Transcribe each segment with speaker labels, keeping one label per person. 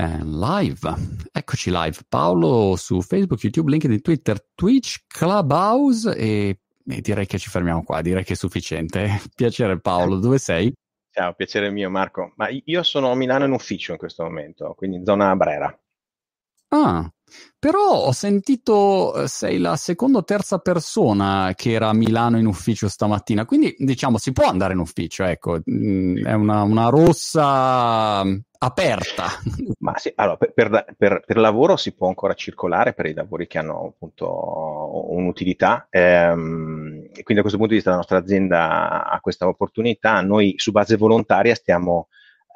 Speaker 1: Eh, live, eccoci live. Paolo su Facebook, YouTube, LinkedIn, Twitter, Twitch, Clubhouse e, e direi che ci fermiamo qua, direi che è sufficiente. Piacere Paolo, dove sei?
Speaker 2: Ciao, piacere mio Marco. Ma io sono a Milano in ufficio in questo momento, quindi in zona Brera.
Speaker 1: Ah, però ho sentito eh, sei la seconda o terza persona che era a Milano in ufficio stamattina, quindi diciamo si può andare in ufficio, ecco, mm, è una, una rossa aperta.
Speaker 2: Ma sì, allora per, per, per, per, lavoro si può ancora circolare per i lavori che hanno appunto un'utilità, ehm, quindi da questo punto di vista la nostra azienda ha questa opportunità, noi su base volontaria stiamo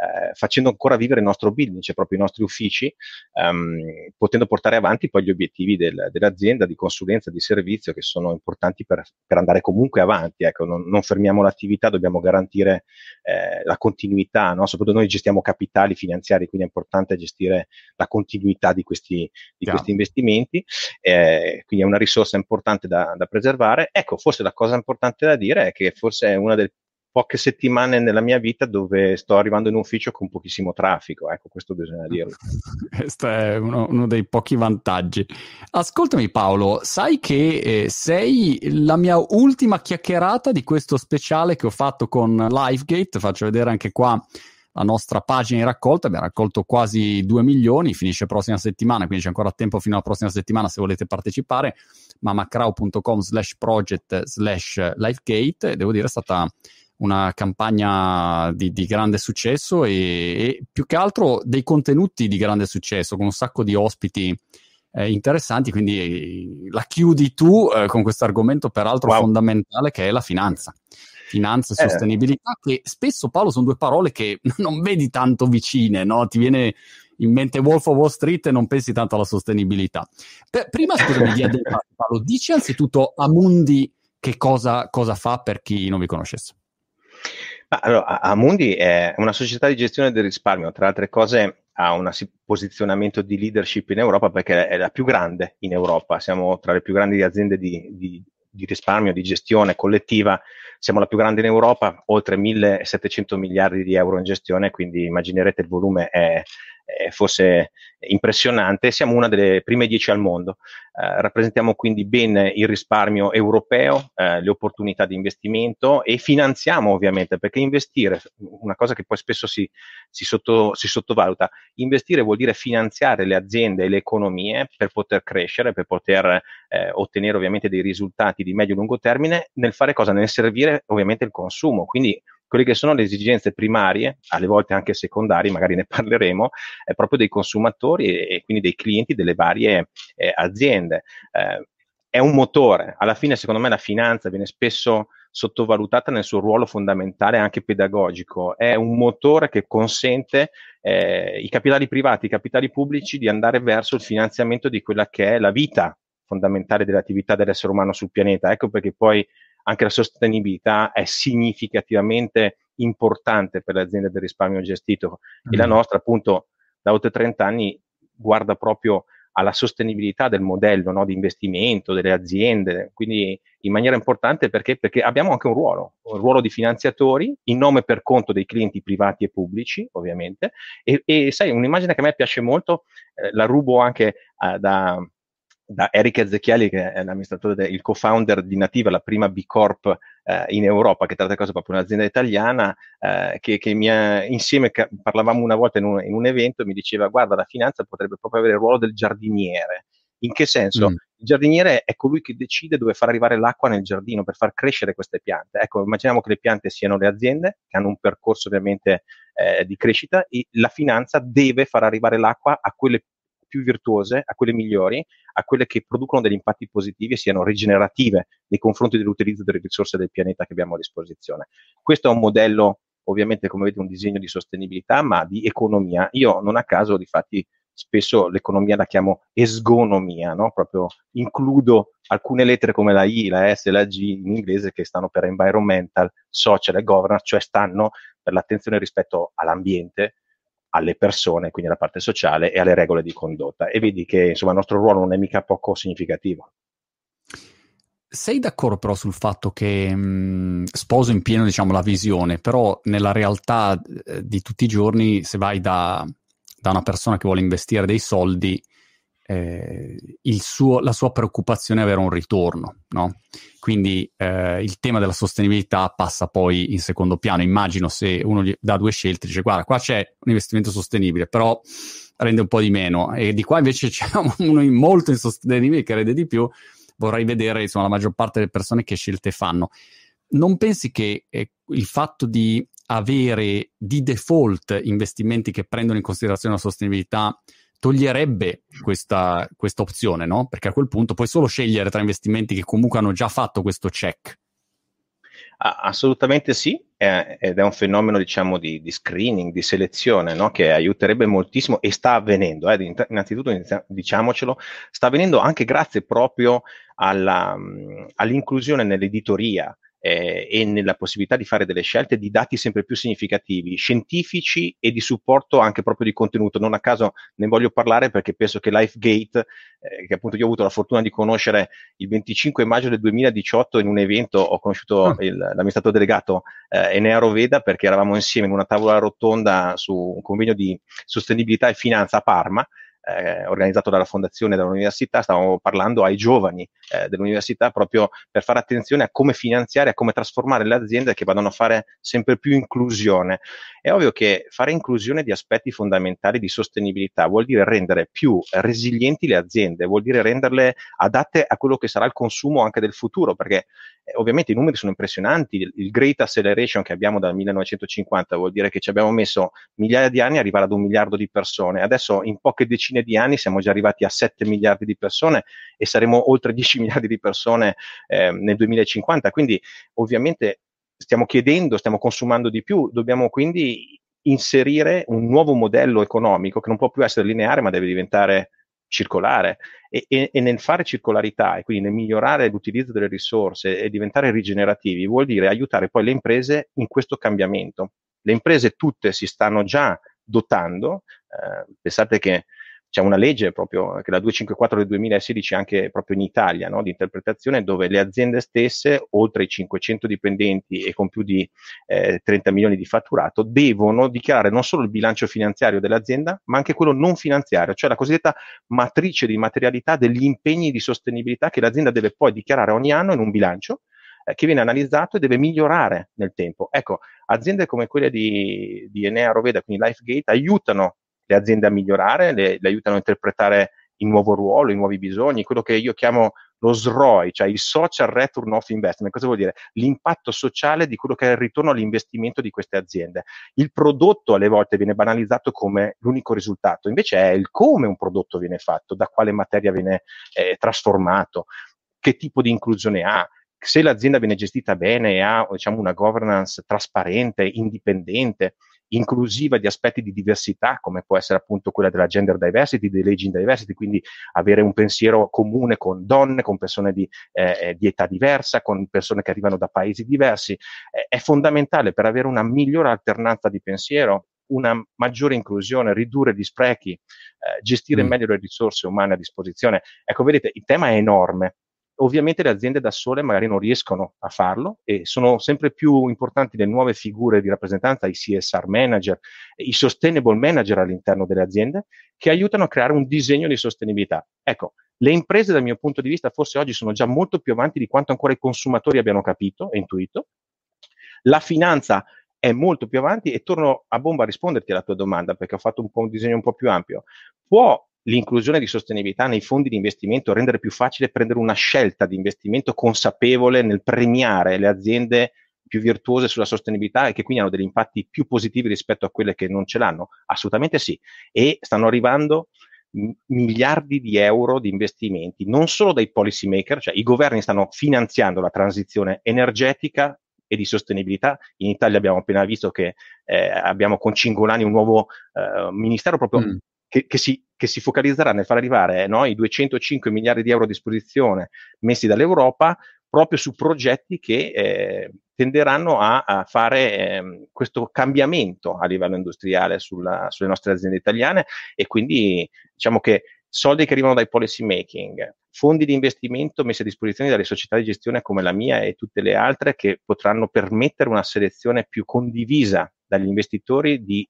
Speaker 2: eh, facendo ancora vivere il nostro business, cioè proprio i nostri uffici, um, potendo portare avanti poi gli obiettivi del, dell'azienda di consulenza, di servizio che sono importanti per, per andare comunque avanti. Ecco, non, non, fermiamo l'attività, dobbiamo garantire eh, la continuità, no? soprattutto noi gestiamo capitali finanziari, quindi è importante gestire la continuità di questi, di questi investimenti, eh, quindi è una risorsa importante da, da preservare. Ecco, forse la cosa importante da dire è che forse è una delle poche settimane nella mia vita dove sto arrivando in ufficio con pochissimo traffico, ecco, questo bisogna dirlo.
Speaker 1: Questo è uno, uno dei pochi vantaggi. Ascoltami Paolo, sai che eh, sei la mia ultima chiacchierata di questo speciale che ho fatto con Livegate, faccio vedere anche qua la nostra pagina in raccolta, abbiamo raccolto quasi 2 milioni, finisce prossima settimana, quindi c'è ancora tempo fino alla prossima settimana se volete partecipare, mamacrowd.com slash project slash livegate, devo dire è stata una campagna di, di grande successo e, e, più che altro dei contenuti di grande successo con un sacco di ospiti eh, interessanti. Quindi eh, la chiudi tu eh, con questo argomento, peraltro wow. fondamentale, che è la finanza. Finanza e eh. sostenibilità, che spesso Paolo sono due parole che non vedi tanto vicine, no? Ti viene in mente Wolf of Wall Street e non pensi tanto alla sostenibilità. Per, prima, scusami di addentrare, Paolo, dici anzitutto a Mundi che cosa, cosa fa per chi non vi conoscesse.
Speaker 2: Allora, Amundi è una società di gestione del risparmio, tra altre cose ha un posizionamento di leadership in Europa perché è la più grande in Europa, siamo tra le più grandi aziende di, di, di risparmio, di gestione collettiva, siamo la più grande in Europa, oltre 1700 miliardi di euro in gestione, quindi immaginerete il volume è, forse impressionante. Siamo una delle prime dieci al mondo. Eh, rappresentiamo quindi ben il risparmio europeo, eh, le opportunità di investimento e finanziamo ovviamente, perché investire, una cosa che poi spesso si, si, sotto, si sottovaluta, investire vuol dire finanziare le aziende e le economie per poter crescere, per poter eh, ottenere ovviamente dei risultati di medio-lungo termine, nel fare cosa? Nel servire ovviamente il consumo. Quindi quelle che sono le esigenze primarie, alle volte anche secondarie, magari ne parleremo, è proprio dei consumatori e, e quindi dei clienti delle varie eh, aziende. Eh, è un motore, alla fine secondo me la finanza viene spesso sottovalutata nel suo ruolo fondamentale anche pedagogico, è un motore che consente eh, i capitali privati, i capitali pubblici di andare verso il finanziamento di quella che è la vita fondamentale dell'attività dell'essere umano sul pianeta. Ecco perché poi anche la sostenibilità è significativamente importante per le aziende del risparmio gestito mm. e la mm. nostra appunto da oltre 30 anni guarda proprio alla sostenibilità del modello no, di investimento delle aziende, quindi in maniera importante perché, perché, abbiamo anche un ruolo, un ruolo di finanziatori in nome per conto dei clienti privati e pubblici, ovviamente, e, e sai, un'immagine che a me piace molto, eh, la rubo anche eh, da, da Eric Ezechieli, che è l'amministratore, de, il co-founder di Nativa, la prima B Corp eh, in Europa, che tra le cose è proprio un'azienda italiana, eh, che, che mi ha, insieme ca- parlavamo una volta in un, in un, evento, mi diceva guarda la finanza potrebbe proprio avere il ruolo del giardiniere. In che senso? Mm. Il giardiniere è colui che decide dove far arrivare l'acqua nel giardino per far crescere queste piante. Ecco, immaginiamo che le piante siano le aziende, che hanno un percorso ovviamente eh, di crescita, e la finanza deve far arrivare l'acqua a quelle più virtuose, a quelle migliori, a quelle che producono degli impatti positivi e siano rigenerative nei confronti dell'utilizzo delle risorse del pianeta che abbiamo a disposizione. Questo è un modello, ovviamente, come vedete, un disegno di sostenibilità, ma di economia. Io non a caso, difatti, spesso l'economia la chiamo esgonomia, no? Proprio includo alcune lettere come la I, la S e la G in inglese che stanno per environmental, social e governance, cioè stanno per l'attenzione rispetto all'ambiente, alle persone, quindi alla parte sociale e alle regole di condotta. E vedi che insomma il nostro ruolo non è mica poco significativo.
Speaker 1: Sei d'accordo però sul fatto che mh, sposo in pieno diciamo la visione, però nella realtà eh, di tutti i giorni se vai da, da una persona che vuole investire dei soldi eh, suo, la sua preoccupazione è avere un ritorno, no? Quindi eh, il tema della sostenibilità passa poi in secondo piano. Immagino se uno gli dà due scelte, dice guarda, qua c'è un investimento sostenibile, però rende un po' di meno, e di qua invece c'è uno molto insostenibile che rende di più, vorrei vedere insomma, la maggior parte delle persone che scelte fanno. Non pensi che eh, il fatto di avere di default investimenti che prendono in considerazione la sostenibilità toglierebbe questa, opzione, no? Perché a quel punto puoi solo scegliere tra investimenti che comunque hanno già fatto questo check.
Speaker 2: assolutamente sì, eh, ed è un fenomeno diciamo di, di screening, di selezione, no? che aiuterebbe moltissimo e sta avvenendo, eh, innanzitutto diciamocelo, sta avvenendo anche grazie proprio alla, all'inclusione nell'editoria eh, e nella possibilità di fare delle scelte di dati sempre più significativi, scientifici e di supporto anche proprio di contenuto. Non a caso ne voglio parlare perché penso che LifeGate, eh, che appunto io ho avuto la fortuna di conoscere il 25 maggio del 2018 in un evento, ho conosciuto oh. il, l'amministratore delegato eh, Enea Roveda perché eravamo insieme in una tavola rotonda su un convegno di sostenibilità e finanza a Parma eh, organizzato dalla fondazione dell'università, stavamo parlando ai giovani eh, dell'università proprio per fare attenzione a come finanziare, a come trasformare le aziende che vadano a fare sempre più inclusione. È ovvio che fare inclusione di aspetti fondamentali di sostenibilità vuol dire rendere più resilienti le aziende, vuol dire renderle adatte a quello che sarà il consumo anche del futuro, perché eh, ovviamente i numeri sono impressionanti, il, il Great Acceleration che abbiamo dal 1950 vuol dire che ci abbiamo messo migliaia di anni a arrivare ad un miliardo di persone, adesso in poche decine di anni siamo già arrivati a 7 miliardi di persone e saremo oltre 10 miliardi di persone eh, nel 2050, quindi ovviamente stiamo chiedendo, stiamo consumando di più, dobbiamo quindi inserire un nuovo modello economico che non può più essere lineare ma deve diventare circolare e, e, e, nel fare circolarità e quindi nel migliorare l'utilizzo delle risorse e diventare rigenerativi vuol dire aiutare poi le imprese in questo cambiamento. Le imprese tutte si stanno già dotando, eh, pensate che c'è una legge proprio, che è la 254 del 2016 anche proprio in Italia, no, di interpretazione, dove le aziende stesse, oltre i 500 dipendenti e con più di eh, 30 milioni di fatturato, devono dichiarare non solo il bilancio finanziario dell'azienda, ma anche quello non finanziario, cioè la cosiddetta matrice di materialità degli impegni di sostenibilità che l'azienda deve poi dichiarare ogni anno in un bilancio eh, che viene analizzato e deve migliorare nel tempo. Ecco, aziende come quelle di, di Enea Roveda, quindi LifeGate, aiutano le aziende a migliorare, le, le aiutano a interpretare il nuovo ruolo, i nuovi bisogni, quello che io chiamo lo SROI, cioè il Social Return of Investment. Cosa vuol dire? L'impatto sociale di quello che è il ritorno all'investimento di queste aziende. Il prodotto alle volte viene banalizzato come l'unico risultato, invece è il come un prodotto viene fatto, da quale materia viene eh, trasformato, che tipo di inclusione ha, se l'azienda viene gestita bene e ha diciamo, una governance trasparente, indipendente, inclusiva di aspetti di diversità, come può essere appunto quella della gender diversity, dell'aging diversity, quindi avere un pensiero comune con donne, con persone di, eh, eh, di età diversa, con persone che arrivano da paesi diversi, eh, è fondamentale per avere una migliore alternanza di pensiero, una maggiore inclusione, ridurre gli sprechi, eh, gestire mm. meglio le risorse umane a disposizione. Ecco, vedete, il tema è enorme, Ovviamente le aziende da sole magari non riescono a farlo e sono sempre più importanti le nuove figure di rappresentanza, i CSR manager, i sustainable manager all'interno delle aziende, che aiutano a creare un disegno di sostenibilità. Ecco, le imprese dal mio punto di vista forse oggi sono già molto più avanti di quanto ancora i consumatori abbiano capito e intuito. La finanza è molto più avanti e torno a bomba a risponderti alla tua domanda perché ho fatto un, po un disegno un po' più ampio. Può l'inclusione di sostenibilità nei fondi di investimento, rendere più facile prendere una scelta di investimento consapevole nel premiare le aziende più virtuose sulla sostenibilità e che quindi hanno degli impatti più positivi rispetto a quelle che non ce l'hanno? Assolutamente sì. E stanno arrivando miliardi di euro di investimenti, non solo dai policy maker, cioè i governi stanno finanziando la transizione energetica e di sostenibilità. In Italia abbiamo appena visto che eh, abbiamo con Cingolani un nuovo eh, ministero proprio mm che, che, si, che, si, focalizzerà nel far arrivare no, i 205 miliardi di euro a disposizione messi dall'Europa proprio su progetti che eh, tenderanno a, a fare eh, questo cambiamento a livello industriale sulla, sulle nostre aziende italiane e quindi diciamo che soldi che arrivano dai policy making, fondi di investimento messi a disposizione dalle società di gestione come la mia e tutte le altre che potranno permettere una selezione più condivisa dagli investitori di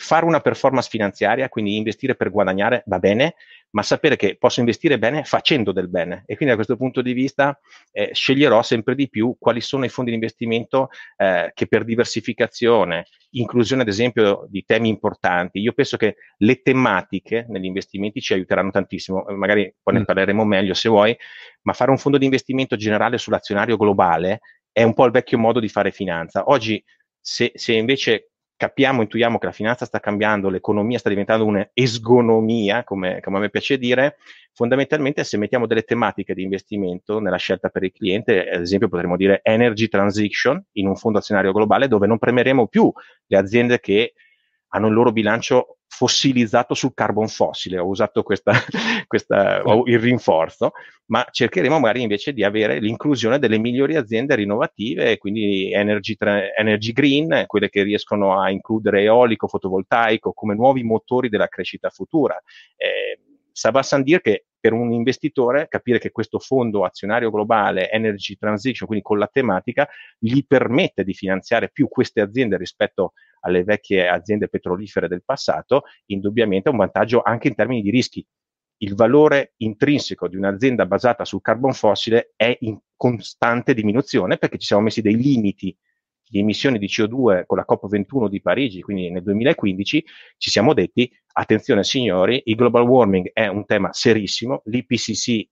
Speaker 2: fare una performance finanziaria, quindi investire per guadagnare va bene, ma sapere che posso investire bene facendo del bene. E quindi da questo punto di vista eh, sceglierò sempre di più quali sono i fondi di investimento eh, che per diversificazione, inclusione ad esempio di temi importanti, io penso che le tematiche negli investimenti ci aiuteranno tantissimo, magari poi ne mm. parleremo meglio se vuoi, ma fare un fondo di investimento generale sull'azionario globale è un po' il vecchio modo di fare finanza. Oggi se, se invece capiamo, intuiamo che la finanza sta cambiando, l'economia sta diventando un'esgonomia, come, come a me piace dire, fondamentalmente se mettiamo delle tematiche di investimento nella scelta per il cliente, ad esempio potremmo dire energy transition in un fondo azionario globale dove non premeremo più le aziende che hanno il loro bilancio fossilizzato sul carbon fossile, ho usato questa, questa, il rinforzo, ma cercheremo magari invece di avere l'inclusione delle migliori aziende rinnovative, quindi energy, energy green, quelle che riescono a includere eolico, fotovoltaico come nuovi motori della crescita futura. Eh, Sabah Sandir che per un investitore capire che questo fondo azionario globale Energy Transition, quindi con la tematica, gli permette di finanziare più queste aziende rispetto alle vecchie aziende petrolifere del passato, indubbiamente è un vantaggio anche in termini di rischi. Il valore intrinseco di un'azienda basata sul carbon fossile è in costante diminuzione perché ci siamo messi dei limiti di emissioni di CO2 con la COP21 di Parigi, quindi nel 2015, ci siamo detti, attenzione signori, il global warming è un tema serissimo, l'IPCC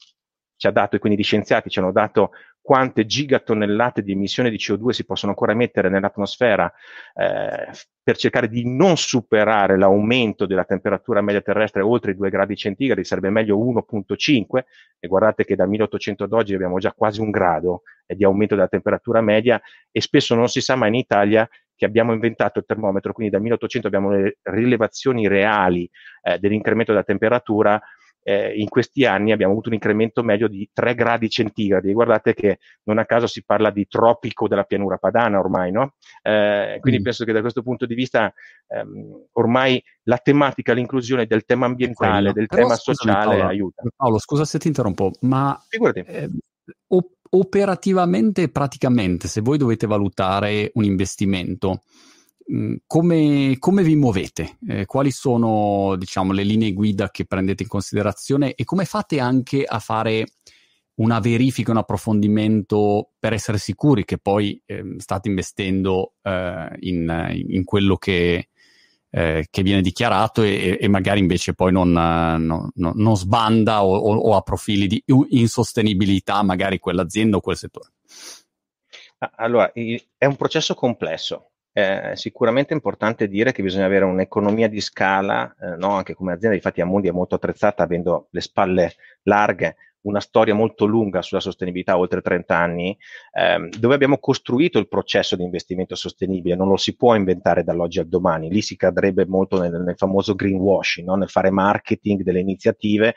Speaker 2: ci ha dato, e quindi gli scienziati ci hanno dato quante gigatonnellate di emissioni di CO2 si possono ancora mettere nell'atmosfera eh, per cercare di non superare l'aumento della temperatura media terrestre oltre i 2 gradi centigradi, sarebbe meglio 1.5 e guardate che dal 1800 ad oggi abbiamo già quasi un grado eh, di aumento della temperatura media. E spesso non si sa mai in Italia che abbiamo inventato il termometro, quindi dal 1800 abbiamo le rilevazioni reali eh, dell'incremento della temperatura eh, in questi anni abbiamo avuto un incremento medio di 3 gradi centigradi. Guardate che non a caso si parla di tropico della pianura padana ormai, no? Eh, quindi mm. penso che da questo punto di vista ehm, ormai la tematica, l'inclusione del tema ambientale, del Però, tema sociale Paolo, aiuta.
Speaker 1: Paolo, scusa se ti interrompo, ma eh, op- operativamente e praticamente, se voi dovete valutare un investimento, come, come, vi muovete? Eh, quali sono diciamo, le linee guida che prendete in considerazione e come fate anche a fare una verifica, un approfondimento per essere sicuri che poi eh, state investendo eh, in, in, quello che, eh, che viene dichiarato e, e, magari invece poi non, non, non sbanda o, o, ha profili di insostenibilità magari quell'azienda o quel settore?
Speaker 2: Allora, è un processo complesso è sicuramente importante dire che bisogna avere un'economia di scala, eh, no? anche come azienda, infatti Amundi è molto attrezzata avendo le spalle larghe, una storia molto lunga sulla sostenibilità, oltre 30 anni, ehm, dove abbiamo costruito il processo di investimento sostenibile, non lo si può inventare dall'oggi al domani, lì si cadrebbe molto nel, nel famoso greenwashing, no? nel fare marketing delle iniziative,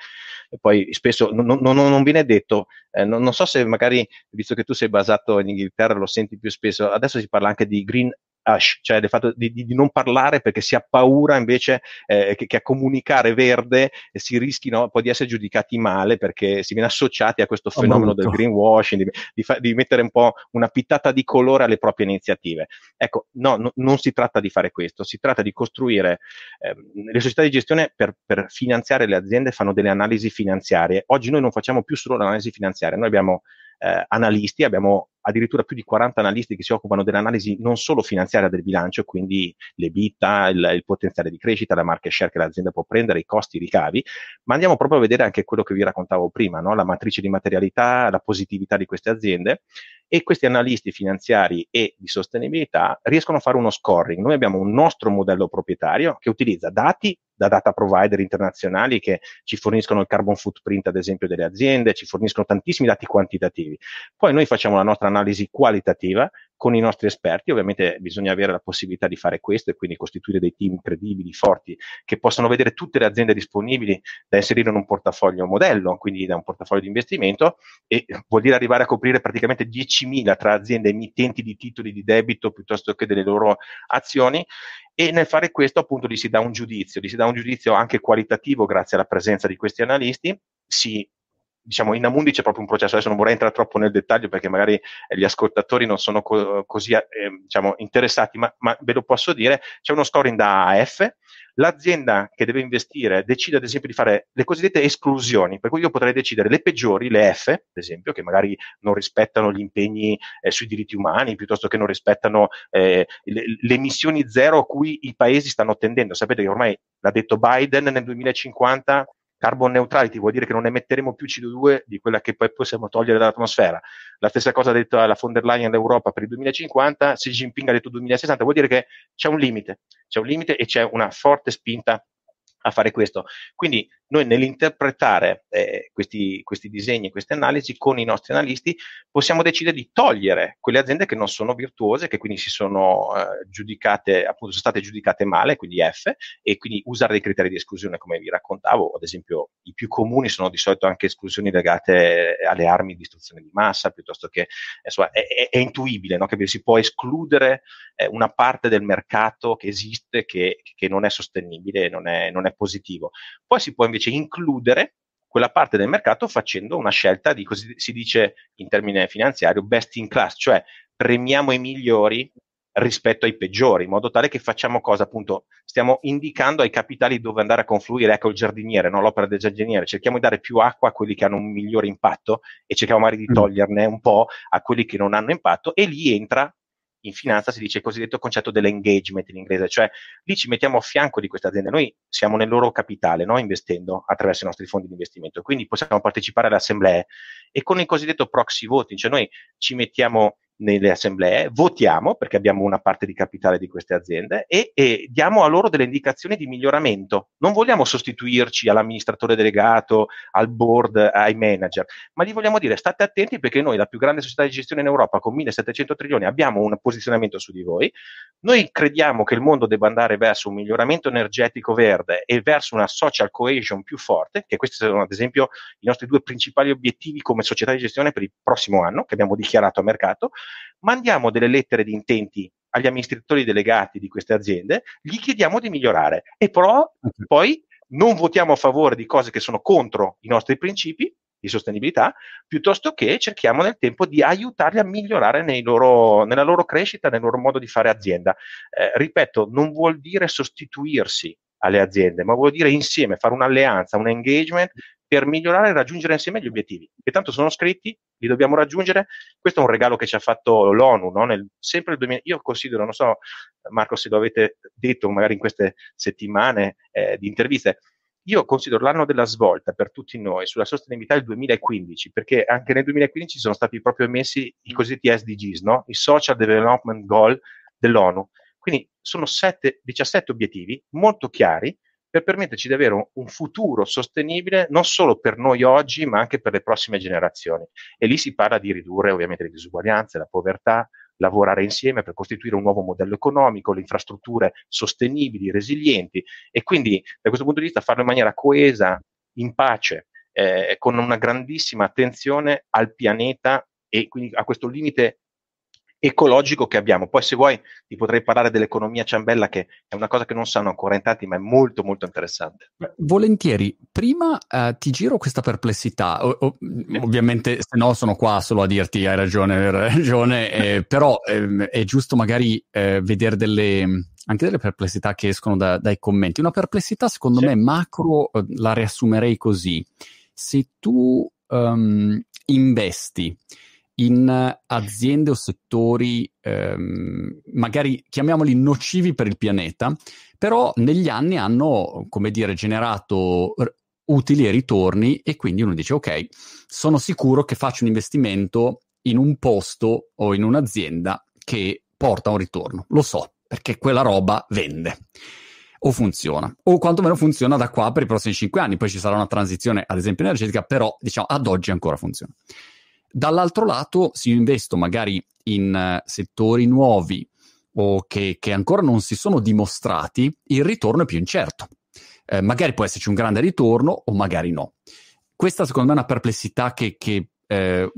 Speaker 2: poi spesso non, non, non viene detto, eh, non, non, so se magari, visto che tu sei basato in Inghilterra, lo senti più spesso, adesso si parla anche di green hush, cioè del fatto di, di, non parlare perché si ha paura invece eh, che, che, a comunicare verde si rischino poi di essere giudicati male perché si viene associati a questo fenomeno oh, del greenwashing, di, di, fa, di, mettere un po' una pittata di colore alle proprie iniziative. Ecco, no, no non si tratta di fare questo, si tratta di costruire, eh, le società di gestione per, per finanziare le aziende fanno delle analisi finanziarie. Oggi noi non facciamo più solo l'analisi finanziaria, noi abbiamo eh, analisti, abbiamo addirittura più di 40 analisti che si occupano dell'analisi non solo finanziaria del bilancio, quindi le bitta, il, il, potenziale di crescita, la market share che l'azienda può prendere, i costi, i ricavi, ma andiamo proprio a vedere anche quello che vi raccontavo prima, no? la matrice di materialità, la positività di queste aziende e questi analisti finanziari e di sostenibilità riescono a fare uno scoring. Noi abbiamo un nostro modello proprietario che utilizza dati da data provider internazionali che ci forniscono il carbon footprint, ad esempio, delle aziende, ci forniscono tantissimi dati quantitativi. Poi noi facciamo la nostra analisi qualitativa con i nostri esperti, ovviamente bisogna avere la possibilità di fare questo e quindi costituire dei team credibili, forti, che possano vedere tutte le aziende disponibili da inserire in un portafoglio modello, quindi da un portafoglio di investimento, e vuol dire arrivare a coprire praticamente 10.000 tra aziende emittenti di titoli di debito piuttosto che delle loro azioni. E nel fare questo appunto gli si dà un giudizio, gli si dà un giudizio anche qualitativo grazie alla presenza di questi analisti, si diciamo, in Amundi c'è proprio un processo, adesso non vorrei entrare troppo nel dettaglio perché magari gli ascoltatori non sono co- così eh, diciamo, interessati, ma, ma, ve lo posso dire, c'è uno scoring da AF, l'azienda che deve investire decide ad esempio di fare le cosiddette esclusioni, per cui io potrei decidere le peggiori, le F, ad esempio, che magari non rispettano gli impegni eh, sui diritti umani, piuttosto che non rispettano eh, le, le emissioni zero a cui i paesi stanno tendendo. Sapete che ormai l'ha detto Biden nel 2050 Carbon neutrality vuol dire che non emetteremo più CO2 di quella che poi possiamo togliere dall'atmosfera. La stessa cosa ha detto la von der Leyen all'Europa per il 2050, Xi Jinping ha detto 2060, vuol dire che c'è un limite, c'è un limite e c'è una forte spinta a fare questo. Quindi noi nell'interpretare eh, questi, questi disegni, queste analisi con i nostri analisti possiamo decidere di togliere quelle aziende che non sono virtuose, che quindi si sono eh, giudicate, appunto sono state giudicate male, quindi F, e quindi usare dei criteri di esclusione come vi raccontavo, ad esempio i più comuni sono di solito anche esclusioni legate alle armi di distruzione di massa, piuttosto che insomma, è, è, è, intuibile no? che si può escludere eh, una parte del mercato che esiste che, che non è sostenibile, non è, non è positivo. Poi si può invece includere quella parte del mercato facendo una scelta di, così si dice in termine finanziario, best in class, cioè premiamo i migliori rispetto ai peggiori, in modo tale che facciamo cosa? Appunto, stiamo indicando ai capitali dove andare a confluire, ecco il giardiniere, no? l'opera del giardiniere, cerchiamo di dare più acqua a quelli che hanno un migliore impatto e cerchiamo magari di toglierne un po' a quelli che non hanno impatto e lì entra in finanza si dice il cosiddetto concetto dell'engagement in inglese, cioè lì ci mettiamo a fianco di queste aziende, noi siamo nel loro capitale, no? investendo attraverso i nostri fondi di investimento, quindi possiamo partecipare alle assemblee e con il cosiddetto proxy voting, cioè noi ci mettiamo nelle assemblee, votiamo perché abbiamo una parte di capitale di queste aziende e, e, diamo a loro delle indicazioni di miglioramento. Non vogliamo sostituirci all'amministratore delegato, al board, ai manager, ma gli vogliamo dire state attenti perché noi, la più grande società di gestione in Europa con 1700 trilioni, abbiamo un posizionamento su di voi. Noi crediamo che il mondo debba andare verso un miglioramento energetico verde e verso una social cohesion più forte, che questi sono ad esempio i nostri due principali obiettivi come società di gestione per il prossimo anno, che abbiamo dichiarato a mercato mandiamo delle lettere di intenti agli amministratori delegati di queste aziende, gli chiediamo di migliorare e però poi non votiamo a favore di cose che sono contro i nostri principi di sostenibilità, piuttosto che cerchiamo nel tempo di aiutarli a migliorare loro, nella loro crescita, nel loro modo di fare azienda. Eh, ripeto, non vuol dire sostituirsi alle aziende, ma vuol dire insieme fare un'alleanza, un engagement per migliorare e raggiungere insieme gli obiettivi, che tanto sono scritti, li dobbiamo raggiungere. Questo è un regalo che ci ha fatto l'ONU, no? Nel, sempre il 2000, io considero, non so Marco se lo avete detto magari in queste settimane eh, di interviste, io considero l'anno della svolta per tutti noi sulla sostenibilità il 2015, perché anche nel 2015 sono stati proprio emessi i cosiddetti SDGs, no? i Social Development Goal dell'ONU. Quindi sono sette, 17 obiettivi molto chiari per permetterci di avere un, futuro sostenibile non solo per noi oggi, ma anche per le prossime generazioni. E lì si parla di ridurre ovviamente le disuguaglianze, la povertà, lavorare insieme per costituire un nuovo modello economico, le infrastrutture sostenibili, resilienti e quindi da questo punto di vista farlo in maniera coesa, in pace, eh, con una grandissima attenzione al pianeta e quindi a questo limite ecologico che abbiamo. Poi se vuoi ti potrei parlare dell'economia ciambella che è una cosa che non sanno ancora in tanti ma è molto molto interessante.
Speaker 1: Volentieri, prima uh, ti giro questa perplessità, o, o, ovviamente se no sono qua solo a dirti hai ragione, hai ragione, eh, però eh, è giusto magari eh, vedere delle anche delle perplessità che escono da, dai commenti. Una perplessità, secondo sì. me, macro, eh, la riassumerei così. Se tu um, investi in aziende o settori ehm, magari chiamiamoli nocivi per il pianeta, però negli anni hanno, come dire, generato r- utili e ritorni e quindi uno dice ok, sono sicuro che faccio un investimento in un posto o in un'azienda che porta un ritorno. Lo so, perché quella roba vende o funziona, o quantomeno funziona da qua per i prossimi cinque anni. Poi ci sarà una transizione, ad esempio, energetica, però diciamo ad oggi ancora funziona. Dall'altro lato, se io investo magari in uh, settori nuovi o che, che, ancora non si sono dimostrati, il ritorno è più incerto. Eh, magari può esserci un grande ritorno o magari no. Questa secondo me è una perplessità che, che eh,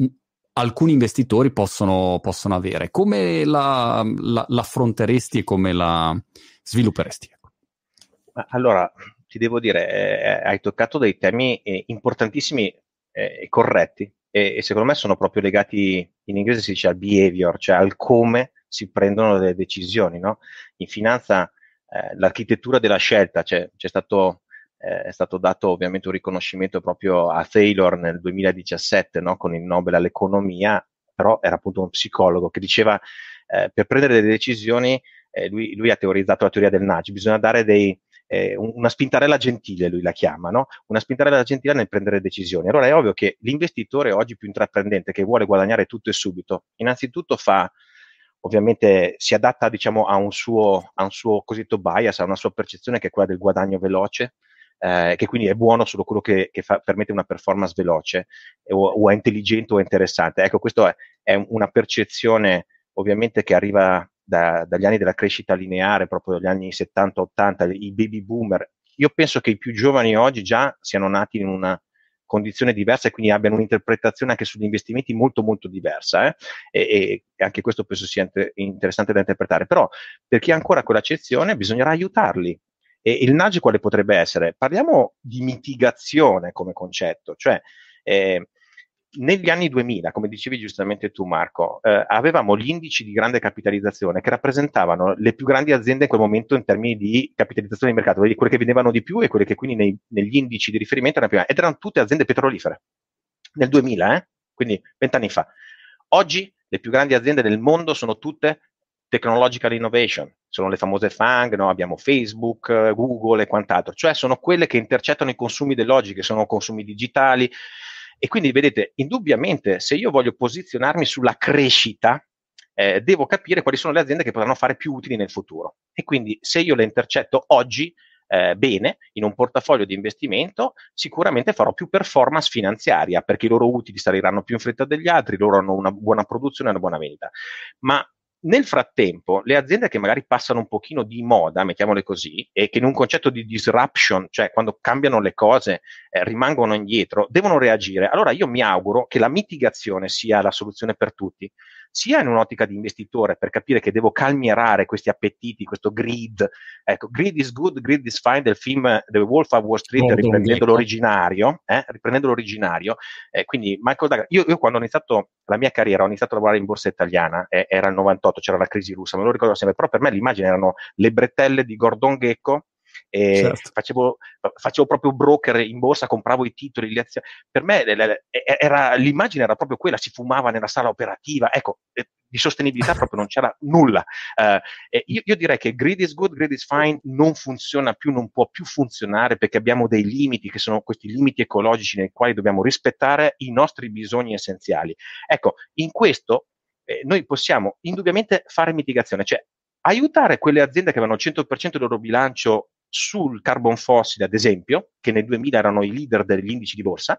Speaker 1: alcuni investitori possono, possono avere. Come la, la, l'affronteresti e come la svilupperesti?
Speaker 2: Allora, ti devo dire, eh, hai toccato dei temi eh, importantissimi eh, corretti e, e, secondo me sono proprio legati, in inglese si dice al behavior, cioè al come si prendono delle decisioni. No? In finanza eh, l'architettura della scelta, cioè, c'è stato, eh, è stato dato ovviamente un riconoscimento proprio a Taylor nel 2017 no? con il Nobel all'economia, però era appunto un psicologo che diceva eh, per prendere delle decisioni, eh, lui, lui, ha teorizzato la teoria del nudge, bisogna dare dei, eh, una spintarella gentile, lui la chiama, no? una spintarella gentile nel prendere decisioni. Allora è ovvio che l'investitore oggi più intraprendente che vuole guadagnare tutto e subito, innanzitutto fa ovviamente si adatta diciamo, a, un suo, a un suo cosiddetto bias, a una sua percezione che è quella del guadagno veloce, eh, che quindi è buono solo quello che, che fa, permette una performance veloce o, o, è intelligente o interessante. Ecco, questa è, è, una percezione ovviamente che arriva da, dagli anni della crescita lineare, proprio dagli anni 70-80, i baby boomer. Io penso che i più giovani oggi già siano nati in una condizione diversa e quindi abbiano un'interpretazione anche sugli investimenti molto molto diversa eh? e, e, anche questo penso sia inter- interessante da interpretare però per chi ha ancora quell'accezione bisognerà aiutarli e il nudge quale potrebbe essere? Parliamo di mitigazione come concetto, cioè eh, negli anni 2000, come dicevi giustamente tu Marco, eh, avevamo gli indici di grande capitalizzazione che rappresentavano le più grandi aziende in quel momento in termini di capitalizzazione di mercato, quelle che vendevano di più e quelle che quindi nei, negli indici di riferimento erano più grandi, ed erano tutte aziende petrolifere. Nel 2000, eh? quindi vent'anni fa. Oggi le più grandi aziende del mondo sono tutte technological innovation, sono le famose FANG, no? abbiamo Facebook, Google e quant'altro, cioè sono quelle che intercettano i consumi dell'oggi, che sono consumi digitali, e quindi vedete, indubbiamente, se io voglio posizionarmi sulla crescita, eh, devo capire quali sono le aziende che potranno fare più utili nel futuro. E quindi se io le intercetto oggi, eh, bene, in un portafoglio di investimento, sicuramente farò più performance finanziaria perché i loro utili saliranno più in fretta degli altri, loro hanno una buona produzione e una buona vendita. Ma nel frattempo, le aziende che magari passano un pochino di moda, mettiamole così, e che in un concetto di disruption, cioè quando cambiano le cose, eh, rimangono indietro, devono reagire. Allora io mi auguro che la mitigazione sia la soluzione per tutti sia in un'ottica di investitore per capire che devo calmierare questi appetiti, questo greed. Ecco, Greed is Good, Greed is Fine del film The Wolf of Wall Street, oh, riprendendo l'originario, eh, riprendendo l'originario. Eh, quindi Michael Douglas, io, io, quando ho iniziato la mia carriera, ho iniziato a lavorare in borsa italiana, eh, era il 98, c'era la crisi russa, me lo ricordo sempre, però per me l'immagine erano le bretelle di Gordon Gecko certo. facevo, facevo, proprio broker in borsa, compravo i titoli, le azioni. Per me era, l'immagine era proprio quella, si fumava nella sala operativa, ecco, di sostenibilità proprio non c'era nulla. Uh, io, io, direi che greed is good, greed is fine non funziona più, non può più funzionare perché abbiamo dei limiti che sono questi limiti ecologici nei quali dobbiamo rispettare i nostri bisogni essenziali. Ecco, in questo eh, noi possiamo indubbiamente fare mitigazione, cioè aiutare quelle aziende che avevano il 100% del loro bilancio sul carbon fossile, ad esempio, che nel 2000 erano i leader degli indici di borsa,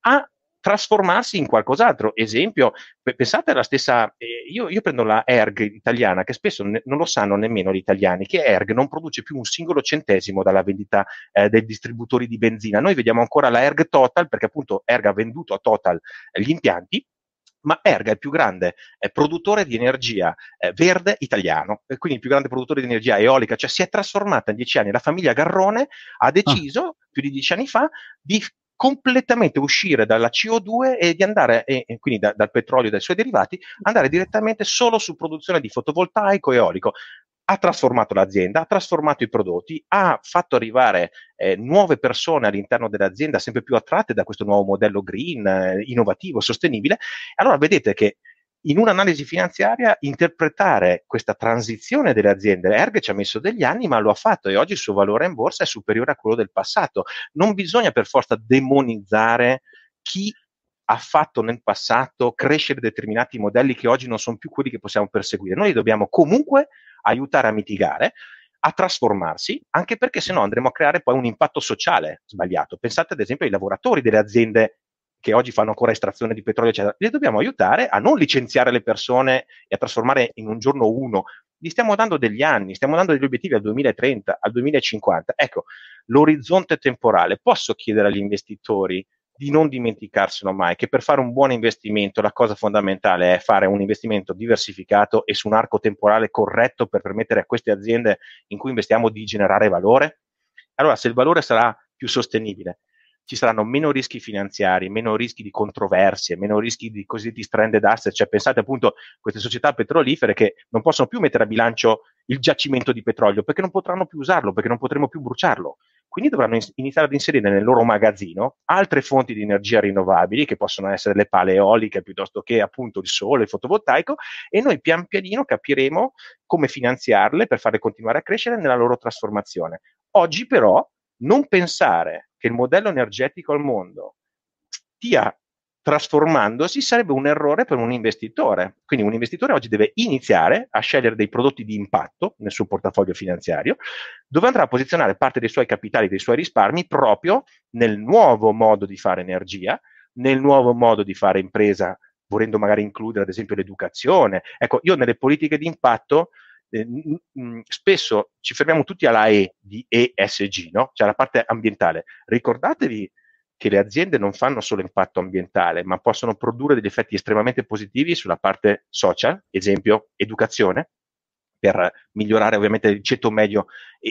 Speaker 2: a trasformarsi in qualcos'altro. Esempio, pensate alla stessa, eh, io, io, prendo la ERG italiana, che spesso ne, non lo sanno nemmeno gli italiani, che ERG non produce più un singolo centesimo dalla vendita eh, dei distributori di benzina. Noi vediamo ancora la ERG Total, perché appunto ERG ha venduto a Total eh, gli impianti, ma Erga è il più grande eh, produttore di energia eh, verde italiano, quindi il più grande produttore di energia eolica, cioè si è trasformata in dieci anni. La famiglia Garrone ha deciso, ah. più di dieci anni fa, di completamente uscire dalla CO2 e di andare, e, e quindi da, dal petrolio e dai suoi derivati, andare direttamente solo su produzione di fotovoltaico e eolico ha trasformato l'azienda, ha trasformato i prodotti, ha fatto arrivare eh, nuove persone all'interno dell'azienda sempre più attratte da questo nuovo modello green, eh, innovativo, sostenibile. Allora vedete che in un'analisi finanziaria interpretare questa transizione delle aziende, Erg ci ha messo degli anni, ma lo ha fatto e oggi il suo valore in borsa è superiore a quello del passato. Non bisogna per forza demonizzare chi ha fatto nel passato crescere determinati modelli che oggi non sono più quelli che possiamo perseguire. Noi dobbiamo comunque aiutare a mitigare, a trasformarsi, anche perché se no andremo a creare poi un impatto sociale sbagliato. Pensate ad esempio ai lavoratori delle aziende che oggi fanno ancora estrazione di petrolio, eccetera. Li dobbiamo aiutare a non licenziare le persone e a trasformare in un giorno uno. Gli stiamo dando degli anni, stiamo dando degli obiettivi al 2030, al 2050. Ecco, l'orizzonte temporale. Posso chiedere agli investitori di non dimenticarselo mai, che per fare un buon investimento la cosa fondamentale è fare un investimento diversificato e su un arco temporale corretto per permettere a queste aziende in cui investiamo di generare valore. Allora, se il valore sarà più sostenibile, ci saranno meno rischi finanziari, meno rischi di controversie, meno rischi di cosiddetti stranded asset, cioè pensate appunto a queste società petrolifere che non possono più mettere a bilancio il giacimento di petrolio perché non potranno più usarlo, perché non potremo più bruciarlo. Quindi dovranno iniziare ad inserire nel loro magazzino altre fonti di energia rinnovabili, che possono essere le pale eoliche piuttosto che appunto il sole, il fotovoltaico, e noi pian pianino capiremo come finanziarle per farle continuare a crescere nella loro trasformazione. Oggi però non pensare che il modello energetico al mondo stia trasformandosi sarebbe un errore per un investitore. Quindi un investitore oggi deve iniziare a scegliere dei prodotti di impatto nel suo portafoglio finanziario, dove andrà a posizionare parte dei suoi capitali, dei suoi risparmi proprio nel nuovo modo di fare energia, nel nuovo modo di fare impresa, volendo magari includere ad esempio l'educazione. Ecco, io nelle politiche di impatto eh, mh, spesso ci fermiamo tutti alla E di ESG, no? Cioè la parte ambientale. Ricordatevi che le aziende non fanno solo impatto ambientale, ma possono produrre degli effetti estremamente positivi sulla parte social, esempio educazione, per migliorare ovviamente il ceto medio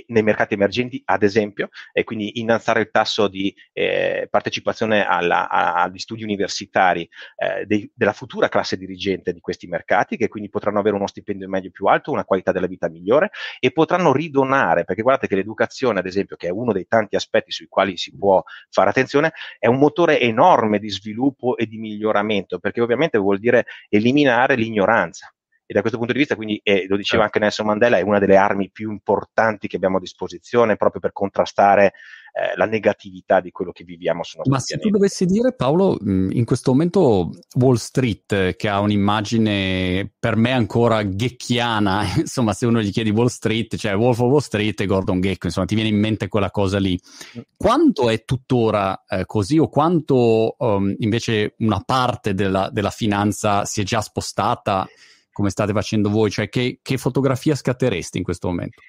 Speaker 2: nei mercati emergenti, ad esempio, e quindi innalzare il tasso di eh, partecipazione alla, agli studi universitari eh, dei, della futura classe dirigente di questi mercati, che quindi potranno avere uno stipendio medio più alto, una qualità della vita migliore e potranno ridonare, perché guardate che l'educazione, ad esempio, che è uno dei tanti aspetti sui quali si può fare attenzione, è un motore enorme di sviluppo e di miglioramento, perché ovviamente vuol dire eliminare l'ignoranza e da questo punto di vista, quindi, eh, lo diceva anche Nelson Mandela, è una delle armi più importanti che abbiamo a disposizione proprio per contrastare eh, la negatività di quello che viviamo sul
Speaker 1: nostro Ma pianeta. se tu dovessi dire, Paolo, in questo momento Wall Street, che ha un'immagine per me ancora ghecchiana, insomma, se uno gli chiedi Wall Street, cioè Wolf of Wall Street e Gordon Gecko, insomma, ti viene in mente quella cosa lì. Mm. Quanto è tuttora eh, così o quanto um, invece una parte della, della finanza si è già spostata? Come state facendo voi? Cioè, che, che fotografia scatteresti in questo momento?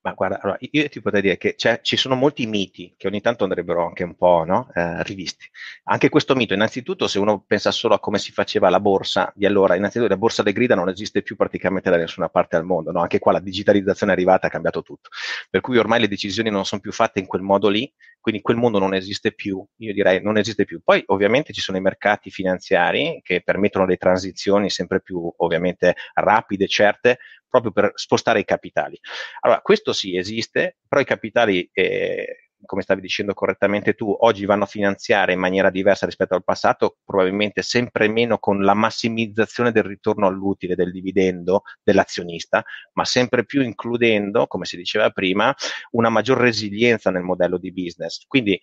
Speaker 2: Ma guarda, allora, io ti potrei dire che ci sono molti miti che ogni tanto andrebbero anche un po' no? eh, rivisti. Anche questo mito, innanzitutto, se uno pensa solo a come si faceva la borsa di allora, innanzitutto la borsa de grida non esiste più praticamente da nessuna parte al mondo, no? anche qua la digitalizzazione è arrivata, ha cambiato tutto. Per cui ormai le decisioni non sono più fatte in quel modo lì, quindi quel mondo non esiste più, io direi non esiste più. Poi ovviamente ci sono i mercati finanziari che permettono le transizioni sempre più ovviamente rapide, certe, proprio per spostare i capitali. Allora, questo sì esiste, però i capitali, eh, come stavi dicendo correttamente tu, oggi vanno a finanziare in maniera diversa rispetto al passato, probabilmente sempre meno con la massimizzazione del ritorno all'utile del dividendo dell'azionista, ma sempre più includendo, come si diceva prima, una maggior resilienza nel modello di business. Quindi eh,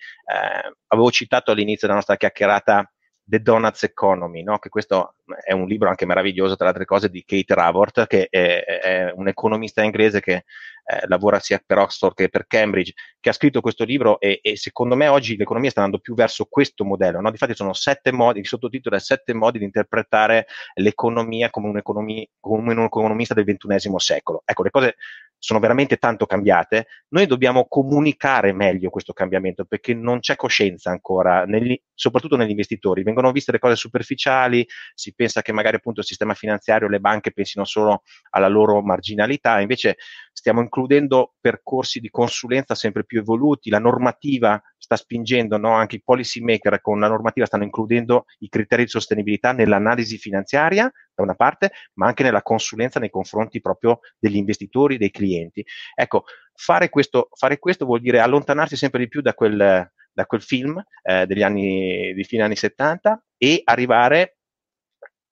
Speaker 2: avevo citato all'inizio della nostra chiacchierata The Donuts Economy, no? che questo è un libro anche meraviglioso, tra le altre cose, di Kate Raworth, che è, è un economista inglese che eh, lavora sia per Oxford che per Cambridge, che ha scritto questo libro e, e secondo me oggi l'economia sta andando più verso questo modello. No? Difatti sono sette modi, il sottotitolo è sette modi di interpretare l'economia come un, come un economista del ventunesimo secolo. Ecco, le cose sono veramente tanto cambiate, noi dobbiamo comunicare meglio questo cambiamento perché non c'è coscienza ancora, negli, soprattutto negli investitori. Vengono viste le cose superficiali, si pensa che magari appunto il sistema finanziario, le banche pensino solo alla loro marginalità, invece stiamo includendo percorsi di consulenza sempre più evoluti, la normativa sta spingendo, no? anche i policy maker con la normativa stanno includendo i criteri di sostenibilità nell'analisi finanziaria, da una parte, ma anche nella consulenza nei confronti proprio degli investitori, dei clienti. Ecco, fare questo, fare questo vuol dire allontanarsi sempre di più da quel, da quel film eh, degli anni, di fine anni 70 e arrivare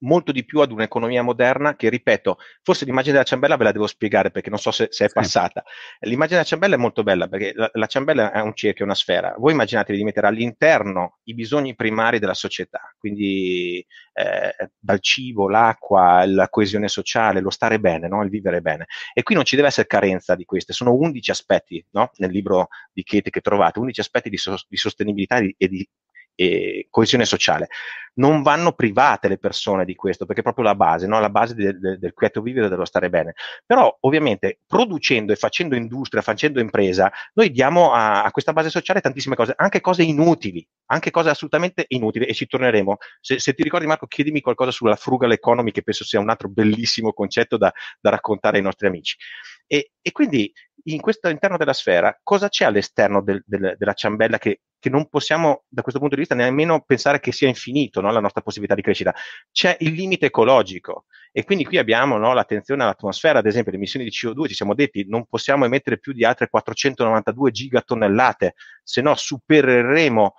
Speaker 2: molto di più ad un'economia moderna che, ripeto, forse l'immagine della ciambella ve la devo spiegare perché non so se, se è passata. L'immagine della ciambella è molto bella perché la, la ciambella è un cerchio, è una sfera. Voi immaginatevi di mettere all'interno i bisogni primari della società, quindi eh, dal cibo, l'acqua, la coesione sociale, lo stare bene, no? il vivere bene. E qui non ci deve essere carenza di queste, sono 11 aspetti no? nel libro di Kate che trovate, 11 aspetti di, so- di sostenibilità e di e coesione sociale. Non vanno private le persone di questo, perché è proprio la base, no? la base de, de, del quieto vivere dello stare bene. Però, ovviamente, producendo e facendo industria, facendo impresa, noi diamo a, a, questa base sociale tantissime cose, anche cose inutili, anche cose assolutamente inutili, e ci torneremo. Se, se ti ricordi, Marco, chiedimi qualcosa sulla frugal economy, che penso sia un altro bellissimo concetto da, da raccontare ai nostri amici. E, e quindi in questo interno della sfera, cosa c'è all'esterno del, del, della ciambella che, che non possiamo da questo punto di vista nemmeno pensare che sia infinito no, la nostra possibilità di crescita. C'è il limite ecologico e quindi qui abbiamo no, l'attenzione all'atmosfera, ad esempio le emissioni di CO2, ci siamo detti non possiamo emettere più di altre 492 gigatonnellate, se no supereremo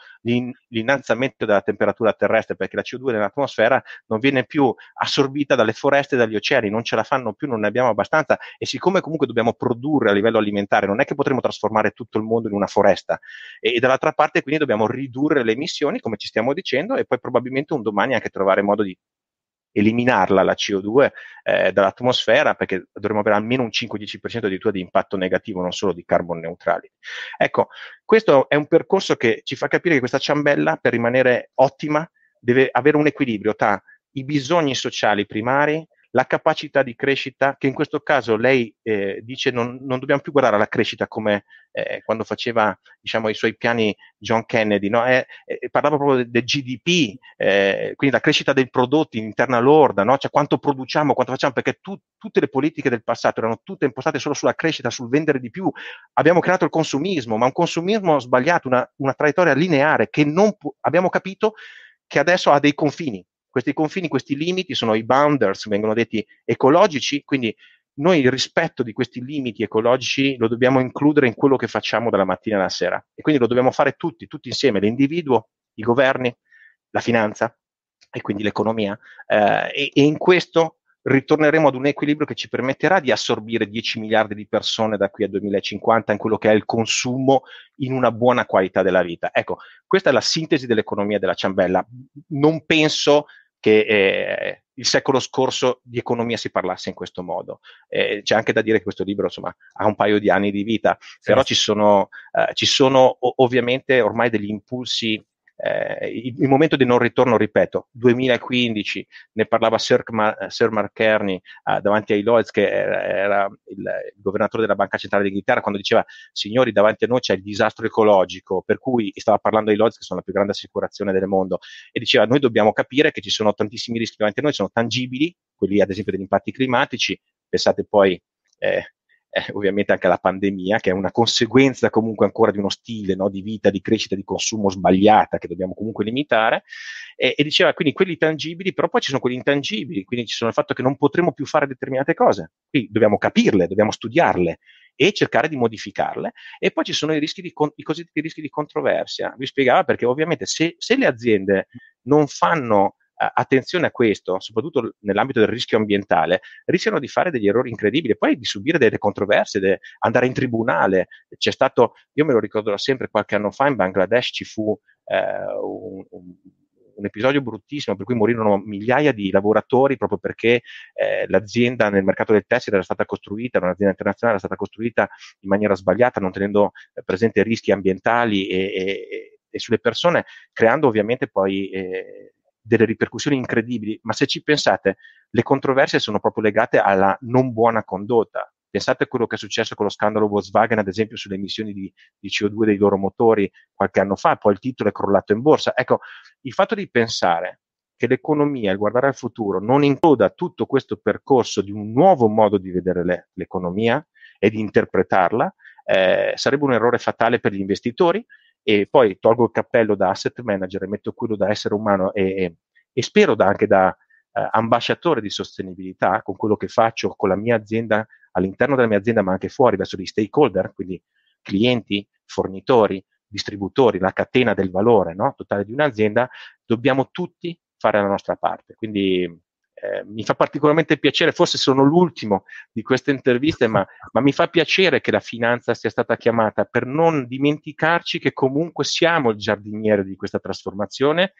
Speaker 2: l'innalzamento della temperatura terrestre perché la CO2 nell'atmosfera non viene più assorbita dalle foreste e dagli oceani, non ce la fanno più, non ne abbiamo abbastanza e siccome comunque dobbiamo produrre a livello alimentare, non è che potremo trasformare tutto il mondo in una foresta. E, e dall'altra parte quindi dobbiamo ridurre le emissioni come ci stiamo dicendo e poi probabilmente un domani anche trovare modo di eliminarla la CO2 eh, dall'atmosfera perché dovremmo avere almeno un 5-10% addirittura di impatto negativo, non solo di carbon neutrali. Ecco, questo è un percorso che ci fa capire che questa ciambella per rimanere ottima deve avere un equilibrio tra i bisogni sociali primari la capacità di crescita, che in questo caso lei eh, dice non, non, dobbiamo più guardare la crescita come eh, quando faceva diciamo, i suoi piani John Kennedy, no? eh, parlava proprio del, del GDP, eh, quindi la crescita dei prodotti interna lorda, no? cioè quanto produciamo, quanto facciamo, perché tu, tutte le politiche del passato erano tutte impostate solo sulla crescita, sul vendere di più. Abbiamo creato il consumismo, ma un consumismo sbagliato, una, una traiettoria lineare che non pu- abbiamo capito che adesso ha dei confini questi confini, questi limiti sono i bounders, vengono detti ecologici, quindi noi il rispetto di questi limiti ecologici lo dobbiamo includere in quello che facciamo dalla mattina alla sera e quindi lo dobbiamo fare tutti, tutti insieme, l'individuo, i governi, la finanza e quindi l'economia eh, e, e in questo ritorneremo ad un equilibrio che ci permetterà di assorbire 10 miliardi di persone da qui al 2050 in quello che è il consumo in una buona qualità della vita. Ecco, questa è la sintesi dell'economia della ciambella. Non penso che eh, il secolo scorso di economia si parlasse in questo modo. Eh, c'è anche da dire che questo libro insomma, ha un paio di anni di vita, sì. però ci sono, eh, ci sono ovviamente ormai degli impulsi eh, il, il, momento di non ritorno, ripeto, 2015, ne parlava Sir, Ma, Sir Mark Kearney eh, davanti ai Lloyds, che era, era il, il, governatore della Banca Centrale d'Inghilterra, quando diceva, signori, davanti a noi c'è il disastro ecologico, per cui stava parlando ai Lloyds, che sono la più grande assicurazione del mondo, e diceva, noi dobbiamo capire che ci sono tantissimi rischi davanti a noi, sono tangibili, quelli ad esempio degli impatti climatici, pensate poi... Eh, eh, ovviamente anche la pandemia, che è una conseguenza comunque ancora di uno stile no, di vita, di crescita, di consumo sbagliata che dobbiamo comunque limitare. E, e, diceva quindi quelli tangibili, però poi ci sono quelli intangibili, quindi ci sono il fatto che non potremo più fare determinate cose. Quindi dobbiamo capirle, dobbiamo studiarle e cercare di modificarle. E poi ci sono i, rischi di, i cosiddetti rischi di controversia. Vi spiegava perché ovviamente se, se le aziende non fanno attenzione a questo, soprattutto nell'ambito del rischio ambientale, rischiano di fare degli errori incredibili, poi di subire delle controversie, di andare in tribunale. C'è stato, io me lo ricorderò sempre, qualche anno fa in Bangladesh ci fu eh, un, un, un, episodio bruttissimo per cui morirono migliaia di lavoratori proprio perché eh, l'azienda nel mercato del tessile era stata costruita, un'azienda internazionale era stata costruita in maniera sbagliata, non tenendo eh, presente rischi ambientali e, e, e, sulle persone, creando ovviamente poi eh, delle ripercussioni incredibili, ma se ci pensate, le controversie sono proprio legate alla non buona condotta. Pensate a quello che è successo con lo scandalo Volkswagen, ad esempio, sulle emissioni di, di CO2 dei loro motori qualche anno fa, poi il titolo è crollato in borsa. Ecco, il fatto di pensare che l'economia, il guardare al futuro, non includa tutto questo percorso di un nuovo modo di vedere le, l'economia e di interpretarla, eh, sarebbe un errore fatale per gli investitori e poi tolgo il cappello da asset manager e metto quello da essere umano e, e spero da, anche da eh, ambasciatore di sostenibilità con quello che faccio con la mia azienda, all'interno della mia azienda, ma anche fuori verso gli stakeholder, quindi clienti, fornitori, distributori, la catena del valore no? totale di un'azienda, dobbiamo tutti fare la nostra parte. Quindi eh, mi fa particolarmente piacere, forse sono l'ultimo di queste interviste, ma, ma, mi fa piacere che la finanza sia stata chiamata per non dimenticarci che comunque siamo il giardiniere di questa trasformazione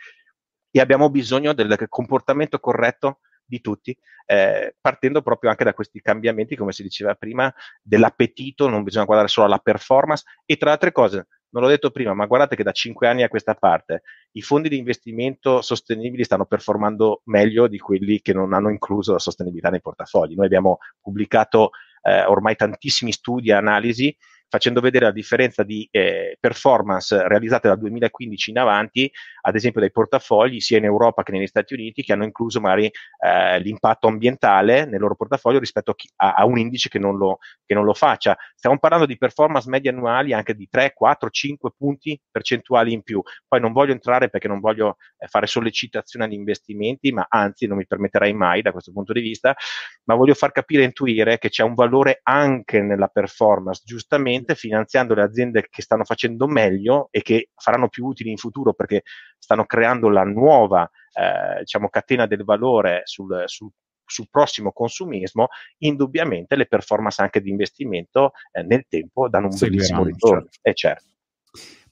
Speaker 2: e abbiamo bisogno del comportamento corretto di tutti, eh, partendo proprio anche da questi cambiamenti, come si diceva prima, dell'appetito, non bisogna guardare solo alla performance e tra altre cose, non l'ho detto prima, ma guardate che da cinque anni a questa parte i fondi di investimento sostenibili stanno performando meglio di quelli che non hanno incluso la sostenibilità nei portafogli. Noi abbiamo pubblicato eh, ormai tantissimi studi e analisi facendo vedere la differenza di eh, performance realizzate dal 2015 in avanti, ad esempio dai portafogli sia in Europa che negli Stati Uniti, che hanno incluso magari eh, l'impatto ambientale nel loro portafoglio rispetto a, chi, a, a un indice che non, lo, che non, lo, faccia. Stiamo parlando di performance medie annuali anche di 3, 4, 5 punti percentuali in più. Poi non voglio entrare perché non voglio eh, fare sollecitazione agli investimenti, ma anzi non mi permetterei mai da questo punto di vista, ma voglio far capire e intuire che c'è un valore anche nella performance, giustamente finanziando le aziende che stanno facendo meglio e che faranno più utili in futuro perché stanno creando la nuova eh, diciamo, catena del valore sul, sul sul prossimo consumismo, indubbiamente le performance anche di investimento eh, nel tempo danno un Seguiranno, bellissimo ritorno. Certo. E certo.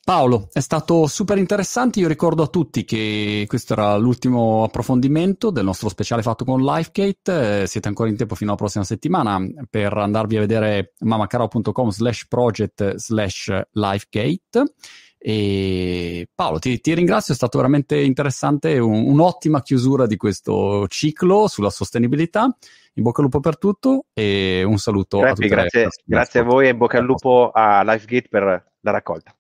Speaker 1: Paolo, è stato super interessante. Io ricordo a tutti che questo era l'ultimo approfondimento del nostro speciale fatto con Lifegate. Eh, siete ancora in tempo fino alla prossima settimana per andarvi a vedere mamacarao.com slash project slash Lifegate. E Paolo, ti, ti, ringrazio, è stato veramente interessante, un, un'ottima chiusura di questo ciclo sulla sostenibilità. In bocca al lupo per tutto e un saluto
Speaker 2: grazie,
Speaker 1: a tutti.
Speaker 2: Grazie, grazie a voi e in bocca al lupo a Lifegate per la raccolta.